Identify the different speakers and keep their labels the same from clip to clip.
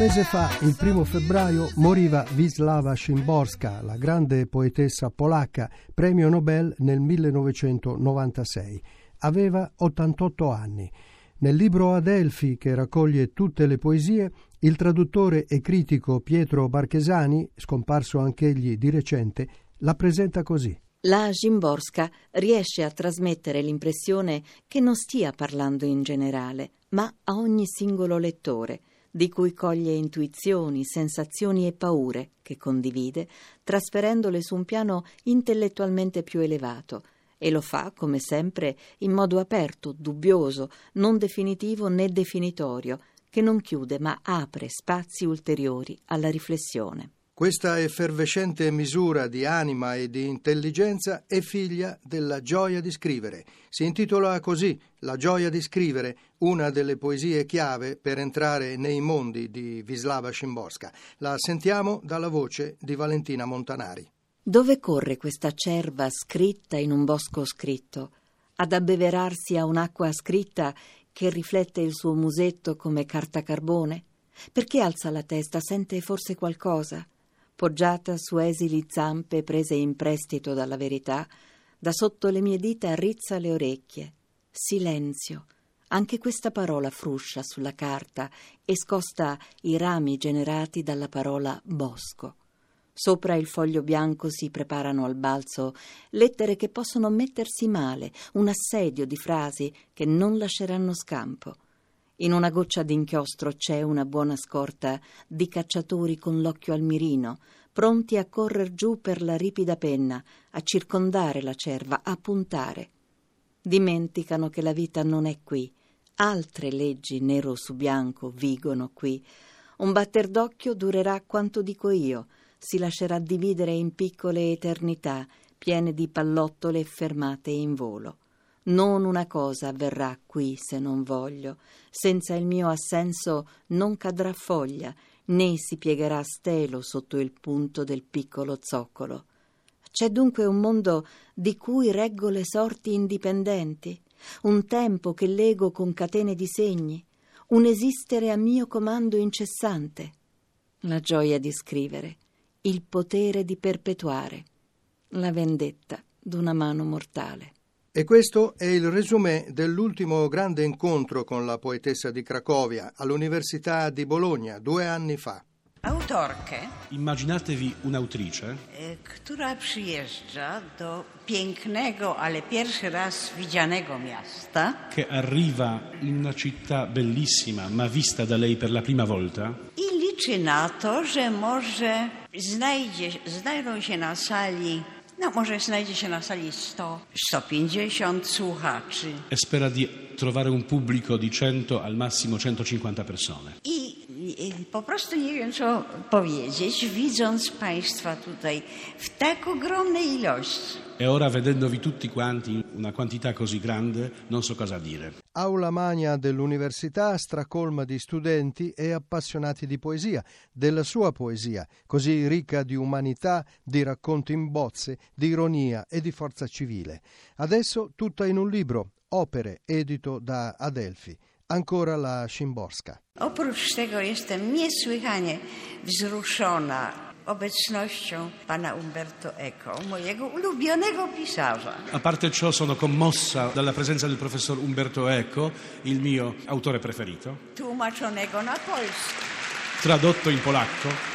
Speaker 1: Mese fa, il primo febbraio, moriva Wisława Szymborska, la grande poetessa polacca, premio Nobel nel 1996. Aveva 88 anni. Nel libro Adelphi, che raccoglie tutte le poesie, il traduttore e critico Pietro Barchesani, scomparso anch'egli di recente, la presenta così.
Speaker 2: La Szymborska riesce a trasmettere l'impressione che non stia parlando in generale, ma a ogni singolo lettore di cui coglie intuizioni, sensazioni e paure che condivide, trasferendole su un piano intellettualmente più elevato, e lo fa, come sempre, in modo aperto, dubbioso, non definitivo né definitorio, che non chiude ma apre spazi ulteriori alla riflessione.
Speaker 1: Questa effervescente misura di anima e di intelligenza è figlia della gioia di scrivere. Si intitola così La gioia di scrivere, una delle poesie chiave per entrare nei mondi di Wisława Szymborska. La sentiamo dalla voce di Valentina Montanari.
Speaker 2: Dove corre questa cerva scritta in un bosco scritto, ad abbeverarsi a un'acqua scritta che riflette il suo musetto come carta carbone? Perché alza la testa? Sente forse qualcosa? Poggiata su esili zampe prese in prestito dalla verità, da sotto le mie dita rizza le orecchie. Silenzio. Anche questa parola fruscia sulla carta e scosta i rami generati dalla parola bosco. Sopra il foglio bianco si preparano al balzo lettere che possono mettersi male, un assedio di frasi che non lasceranno scampo. In una goccia d'inchiostro c'è una buona scorta di cacciatori con l'occhio al mirino, pronti a correr giù per la ripida penna, a circondare la cerva, a puntare. Dimenticano che la vita non è qui. Altre leggi nero su bianco vigono qui. Un batter d'occhio durerà quanto dico io, si lascerà dividere in piccole eternità, piene di pallottole fermate in volo. Non una cosa avverrà qui se non voglio. Senza il mio assenso non cadrà foglia, né si piegherà stelo sotto il punto del piccolo zoccolo. C'è dunque un mondo di cui reggo le sorti indipendenti, un tempo che lego con catene di segni, un esistere a mio comando incessante, la gioia di scrivere, il potere di perpetuare, la vendetta d'una mano mortale.
Speaker 1: E questo è il resumé dell'ultimo grande incontro con la poetessa di Cracovia all'Università di Bologna due anni fa.
Speaker 3: Autorkę,
Speaker 4: Immaginatevi un'autrice.
Speaker 3: Która przyjeżdża do pięknego, ale pierwszy raz widzianego miasta.
Speaker 4: Che arriva in una città bellissima ma vista da lei per la prima volta.
Speaker 3: I liczy na to, że może znajdzie, znajdą się na sali, no może znajdzie się na sali 100, 150 słuchaczy.
Speaker 4: e spera di trovare un pubblico di 100 al massimo 150 persone.
Speaker 3: I, po prostu nie wiem, co powiedzieć, widząc Państwa tutaj w tak ogromnej ilości.
Speaker 4: E ora vedendovi tutti quanti in una quantità così grande non so cosa dire.
Speaker 1: Aula magna dell'università stracolma di studenti e appassionati di poesia, della sua poesia, così ricca di umanità, di racconti in bozze, di ironia e di forza civile. Adesso tutta in un libro, Opere, edito da Adelphi. Ancora la Szymborska.
Speaker 3: Oprócz tego jestem niesłychanie wzruszona obecnością pana Umberto Eco, mojego ulubionego pisarza.
Speaker 4: A parte ciò sono commossa dalla presenza del professor Umberto Eco, il mio autore preferito,
Speaker 3: Tłumaczonego na polski.
Speaker 4: tradotto in polacco.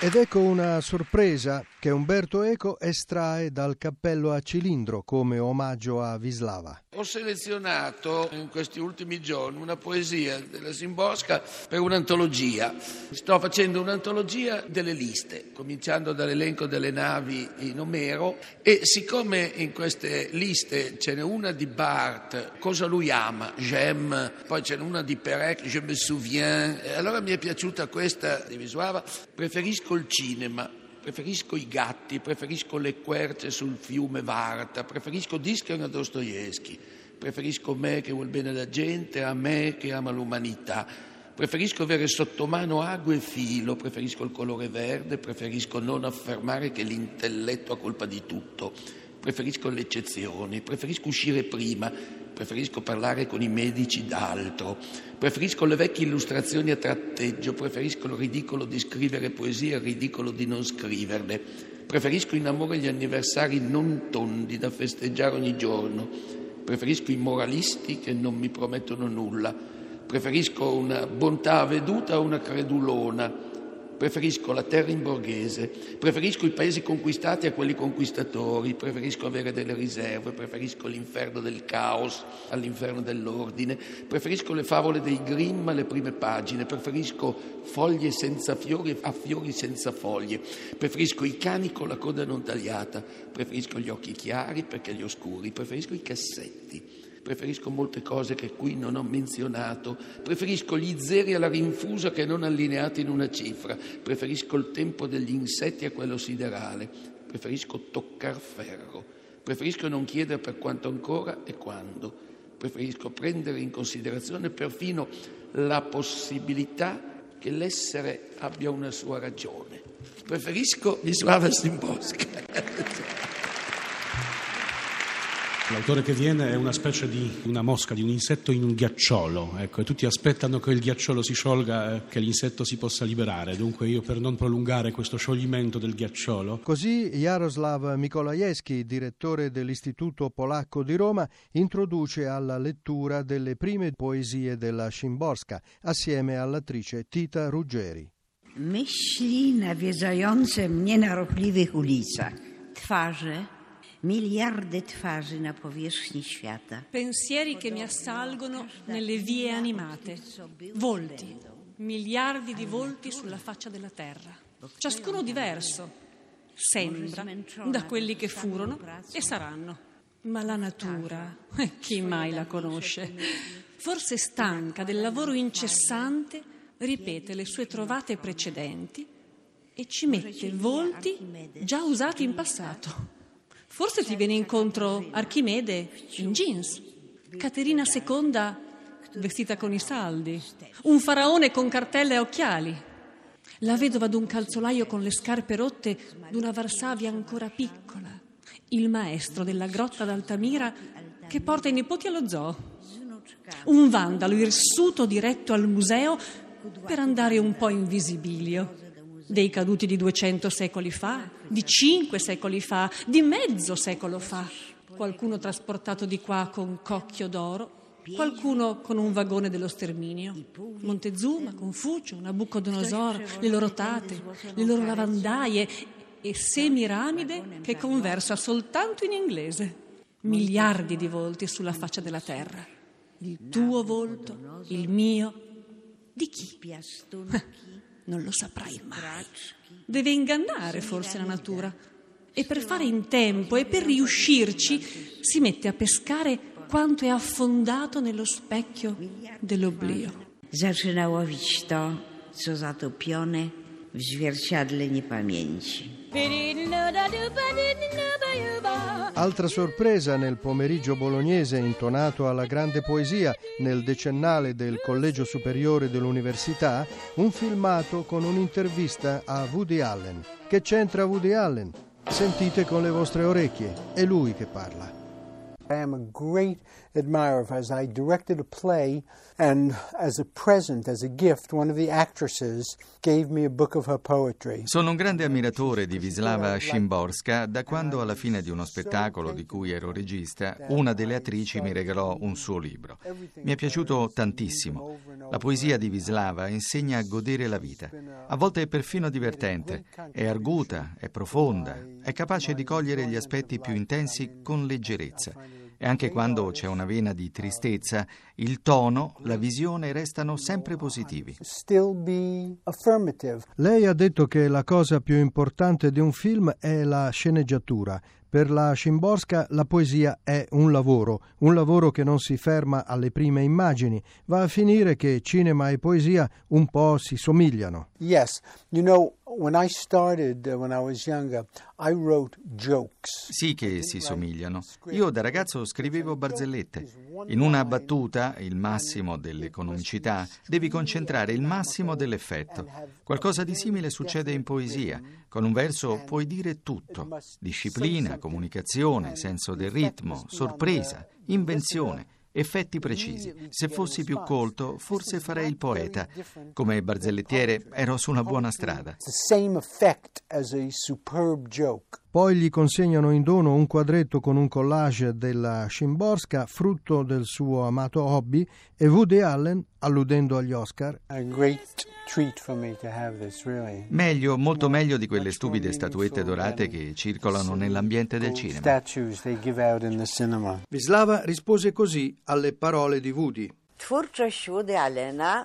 Speaker 1: Ed ecco una sorpresa che Umberto Eco estrae dal cappello a cilindro come omaggio a Wisława.
Speaker 5: Ho selezionato in questi ultimi giorni una poesia della Simbosca per un'antologia. Sto facendo un'antologia delle liste, cominciando dall'elenco delle navi in Omero e siccome in queste liste ce n'è una di Barthes, cosa lui ama, j'aime, poi ce n'è una di Perec, je me souviens, allora mi è piaciuta questa di Visuava, preferisco il cinema preferisco i gatti, preferisco le querce sul fiume Varta, preferisco Discher a Dostoevsky, preferisco me che vuol bene la gente a me che ama l'umanità. Preferisco avere sotto mano ago e filo, preferisco il colore verde, preferisco non affermare che l'intelletto ha colpa di tutto, preferisco le eccezioni, preferisco uscire prima, preferisco parlare con i medici d'altro, preferisco le vecchie illustrazioni a tratteggio, preferisco il ridicolo di scrivere poesie il ridicolo di non scriverle, preferisco in amore gli anniversari non tondi da festeggiare ogni giorno, preferisco i moralisti che non mi promettono nulla, Preferisco una bontà veduta a una credulona. Preferisco la terra in borghese. Preferisco i paesi conquistati a quelli conquistatori. Preferisco avere delle riserve. Preferisco l'inferno del caos all'inferno dell'ordine. Preferisco le favole dei Grimm alle prime pagine. Preferisco foglie senza fiori a fiori senza foglie. Preferisco i cani con la coda non tagliata. Preferisco gli occhi chiari perché gli oscuri. Preferisco i cassetti preferisco molte cose che qui non ho menzionato, preferisco gli zeri alla rinfusa che non allineati in una cifra, preferisco il tempo degli insetti a quello siderale, preferisco toccar ferro, preferisco non chiedere per quanto ancora e quando, preferisco prendere in considerazione perfino la possibilità che l'essere abbia una sua ragione. Preferisco Wisława Szymborska.
Speaker 4: L'autore che viene è una specie di una mosca, di un insetto in un ghiacciolo, ecco, e tutti aspettano che il ghiacciolo si sciolga e che l'insetto si possa liberare. Dunque io per non prolungare questo scioglimento del ghiacciolo.
Speaker 1: Così Jaroslav Mikolajewski, direttore dell'Istituto Polacco di Roma, introduce alla lettura delle prime poesie della Szymborska assieme all'attrice Tita Ruggeri.
Speaker 3: Myśli nawiedzające mnie na ropliwych ulicach, twarze miliardi twarzy na powierzchni świata.
Speaker 2: Pensieri che mi assalgono nelle vie animate, volti, miliardi di volti sulla faccia della terra, ciascuno diverso, sembra, da quelli che furono e saranno. Ma la natura, chi mai la conosce? Forse stanca del lavoro incessante, ripete le sue trovate precedenti e ci mette volti già usati in passato. Forse ti viene incontro Archimede in jeans, Caterina II vestita con i saldi, un faraone con cartelle e occhiali, la vedova d'un calzolaio con le scarpe rotte d'una Varsavia ancora piccola, il maestro della grotta d'Altamira che porta i nipoti allo zoo, un vandalo irsuto diretto al museo per andare un po' in visibilio dei caduti di 200 secoli fa, di 5 secoli fa, di mezzo secolo fa, qualcuno trasportato di qua con cocchio d'oro, qualcuno con un vagone dello sterminio. Montezuma, Confucio, Nabucodonosor, le loro tate, le loro lavandaie e Semiramide che conversa soltanto in inglese. Miliardi di volti sulla faccia della terra. Il tuo volto, il mio. Di chi? Non lo saprai mai. Deve ingannare forse la natura. E per fare in tempo e per riuscirci si mette a pescare quanto è affondato nello specchio dell'oblio.
Speaker 3: Zaczyna łowić to, co zatopione w zwierciadle niepamięci.
Speaker 1: Altra sorpresa nel pomeriggio bolognese intonato alla grande poesia nel decennale del Collegio Superiore dell'Università, un filmato con un'intervista a Woody Allen. Che c'entra Woody Allen? Sentite con le vostre orecchie, è lui che parla.
Speaker 6: I am a great admirer of as I directed a play and as a present, as a gift, one of the actresses gave me a book of her poetry.
Speaker 7: Sono un grande ammiratore di Wisława Szymborska da quando alla fine di uno spettacolo di cui ero regista, una delle attrici mi regalò un suo libro. Mi è piaciuto tantissimo. La poesia di Wisława insegna a godere la vita. A volte è perfino divertente, è arguta, è profonda, è capace di cogliere gli aspetti più intensi con leggerezza. E anche quando c'è una vena di tristezza, il tono, la visione restano sempre positivi.
Speaker 1: Lei ha detto che la cosa più importante di un film è la sceneggiatura. Per la Szymborska la poesia è un lavoro, un lavoro che non si ferma alle prime immagini. Va a finire che cinema e poesia un po' si somigliano.
Speaker 6: Yes, you know, When I started, uh, when I was younger, I wrote jokes.
Speaker 7: Sì che si somigliano. Io da ragazzo scrivevo barzellette. In una battuta, il massimo dell'economicità, devi concentrare il massimo dell'effetto. Qualcosa di simile succede in poesia. Con un verso puoi dire tutto. Disciplina, comunicazione, senso del ritmo, sorpresa, invenzione effetti precisi. Se fossi più colto, forse farei il poeta. Come barzellettiere ero su una buona strada.
Speaker 1: Poi gli consegnano in dono un quadretto con un collage della Szymborska, frutto del suo amato hobby, e Woody Allen, alludendo agli Oscar,
Speaker 7: Meglio, molto meglio di quelle stupide statuette dorate che circolano nell'ambiente del cinema.
Speaker 1: Vislava rispose così alle parole di Woody.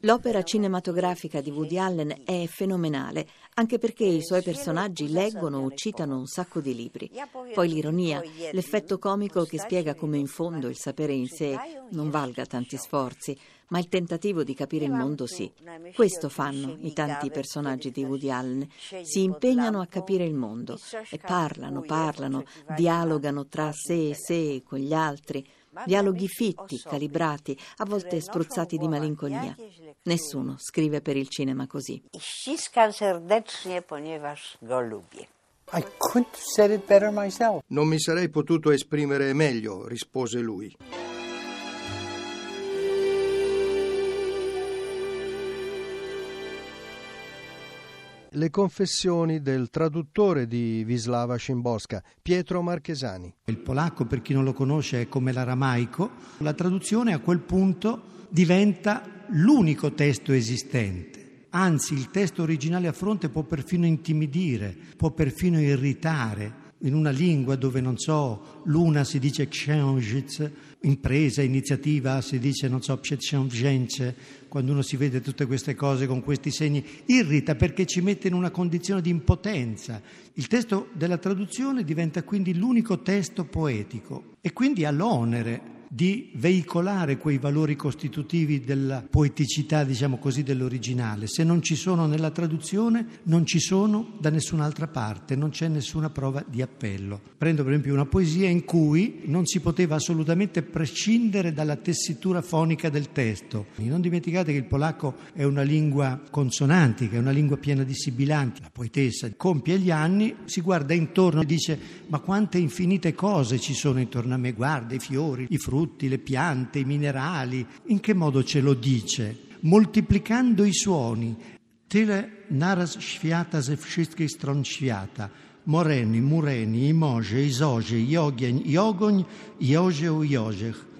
Speaker 2: L'opera cinematografica di Woody Allen è fenomenale, anche perché i suoi personaggi leggono o citano un sacco di libri. Poi l'ironia, l'effetto comico che spiega come in fondo il sapere in sé non valga tanti sforzi, ma il tentativo di capire il mondo sì. Questo fanno i tanti personaggi di Woody Allen. Si impegnano a capire il mondo e parlano, parlano, dialogano tra sé e sé con gli altri. Dialoghi fitti, calibrati, a volte spruzzati di malinconia. Nessuno scrive per il cinema così.
Speaker 1: Non mi sarei potuto esprimere meglio, rispose lui. Le confessioni del traduttore di Vislava Szymborska, Pietro Marchesani.
Speaker 8: Il polacco, per chi non lo conosce, è come l'aramaico. La traduzione a quel punto diventa l'unico testo esistente. Anzi, il testo originale a fronte può perfino intimidire, può perfino irritare. In una lingua dove, non so, l'una si dice księżyc, impresa, iniziativa, si dice, non so, przedsięwzięcie, quando uno si vede tutte queste cose con questi segni, irrita perché ci mette in una condizione di impotenza. Il testo della traduzione diventa quindi l'unico testo poetico e quindi ha l'onere di veicolare quei valori costitutivi della poeticità, diciamo così, dell'originale. Se non ci sono nella traduzione, non ci sono da nessun'altra parte, non c'è nessuna prova di appello. Prendo per esempio una poesia in cui non si poteva assolutamente prescindere dalla tessitura fonica del testo. Non dimenticate che il polacco è una lingua consonantica, è una lingua piena di sibilanti. La poetessa compie gli anni, si guarda intorno e dice ma quante infinite cose ci sono intorno a me, guarda i fiori, i frutti frutti, le piante, i minerali. In che modo ce lo dice? Moltiplicando i suoni. Tyle naraz świata ze wszystkich stron świata. Moreni, mureni, i morze, i zorze, i ogień, i i orzeł, i.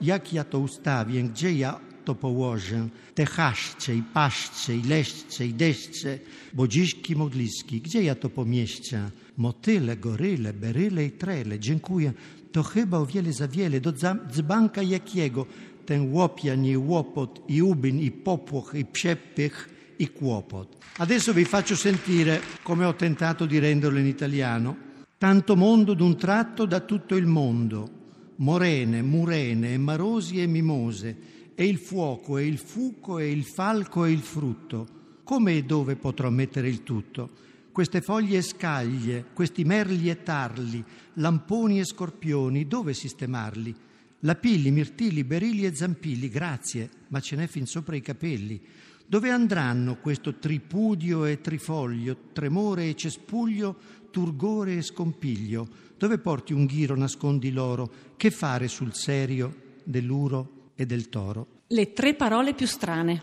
Speaker 8: Jak ja to ustawię, gdzie ja to położę? Te chaszcze, i paszcze, i leszcze, i deszcze, bodziszki, modliski, gdzie ja to pomieścię? Motyle, goryle, beryle i trele, dziękuję to chyba o wiele za wiele, do dzbanka jakiego ten łopian i łopot, i ubin, i popłoch, i przepych, i kłopot. Adesso vi faccio sentire come ho tentato di renderlo in italiano. Tanto mondo d'un tratto da tutto il mondo, morene, murene, marosi e mimose, e il fuoco, e il fuco, e il falco, e il frutto. Come e dove potrò mettere il tutto? Queste foglie e scaglie, questi merli e tarli, lamponi e scorpioni, dove sistemarli? Lapilli, mirtilli, berili e zampilli, grazie, ma ce n'è fin sopra i capelli. Dove andranno questo tripudio e trifoglio, tremore e cespuglio, turgore e scompiglio? Dove porti un ghiro nascondi loro? Che fare sul serio dell'uro e del toro?
Speaker 9: Le tre parole più strane.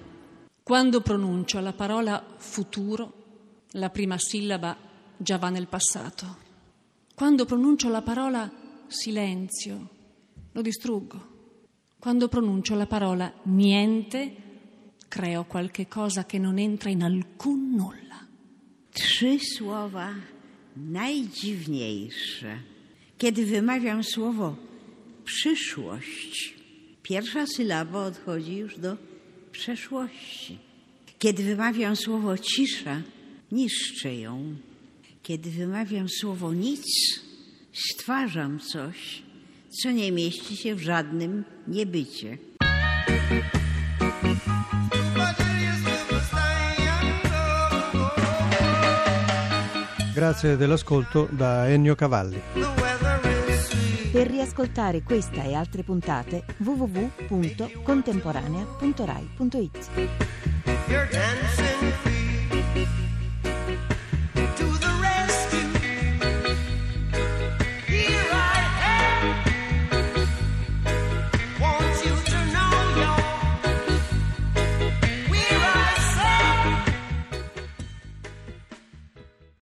Speaker 9: Quando pronuncio la parola futuro, la prima sillaba già va nel passato. Quando pronuncio la parola silenzio, lo distruggo. Quando pronuncio la parola niente, creo qualche cosa che non entra in alcun nulla.
Speaker 3: Trzy słowa najdziwniejsze. Kiedy wymawiam słowo przyszłość, pierwsza sylaba odchodzi już do przeszłości. Kiedy wymawiam słowo cisza, niszczę ją. Kiedy wymawiam słowo nic, stwarzam coś, co nie mieści się w żadnym niebycie.
Speaker 1: Grazie dell'ascolto da Ennio Cavalli.
Speaker 2: Per riascoltare questa e altre puntate www.contemporanea.rai.it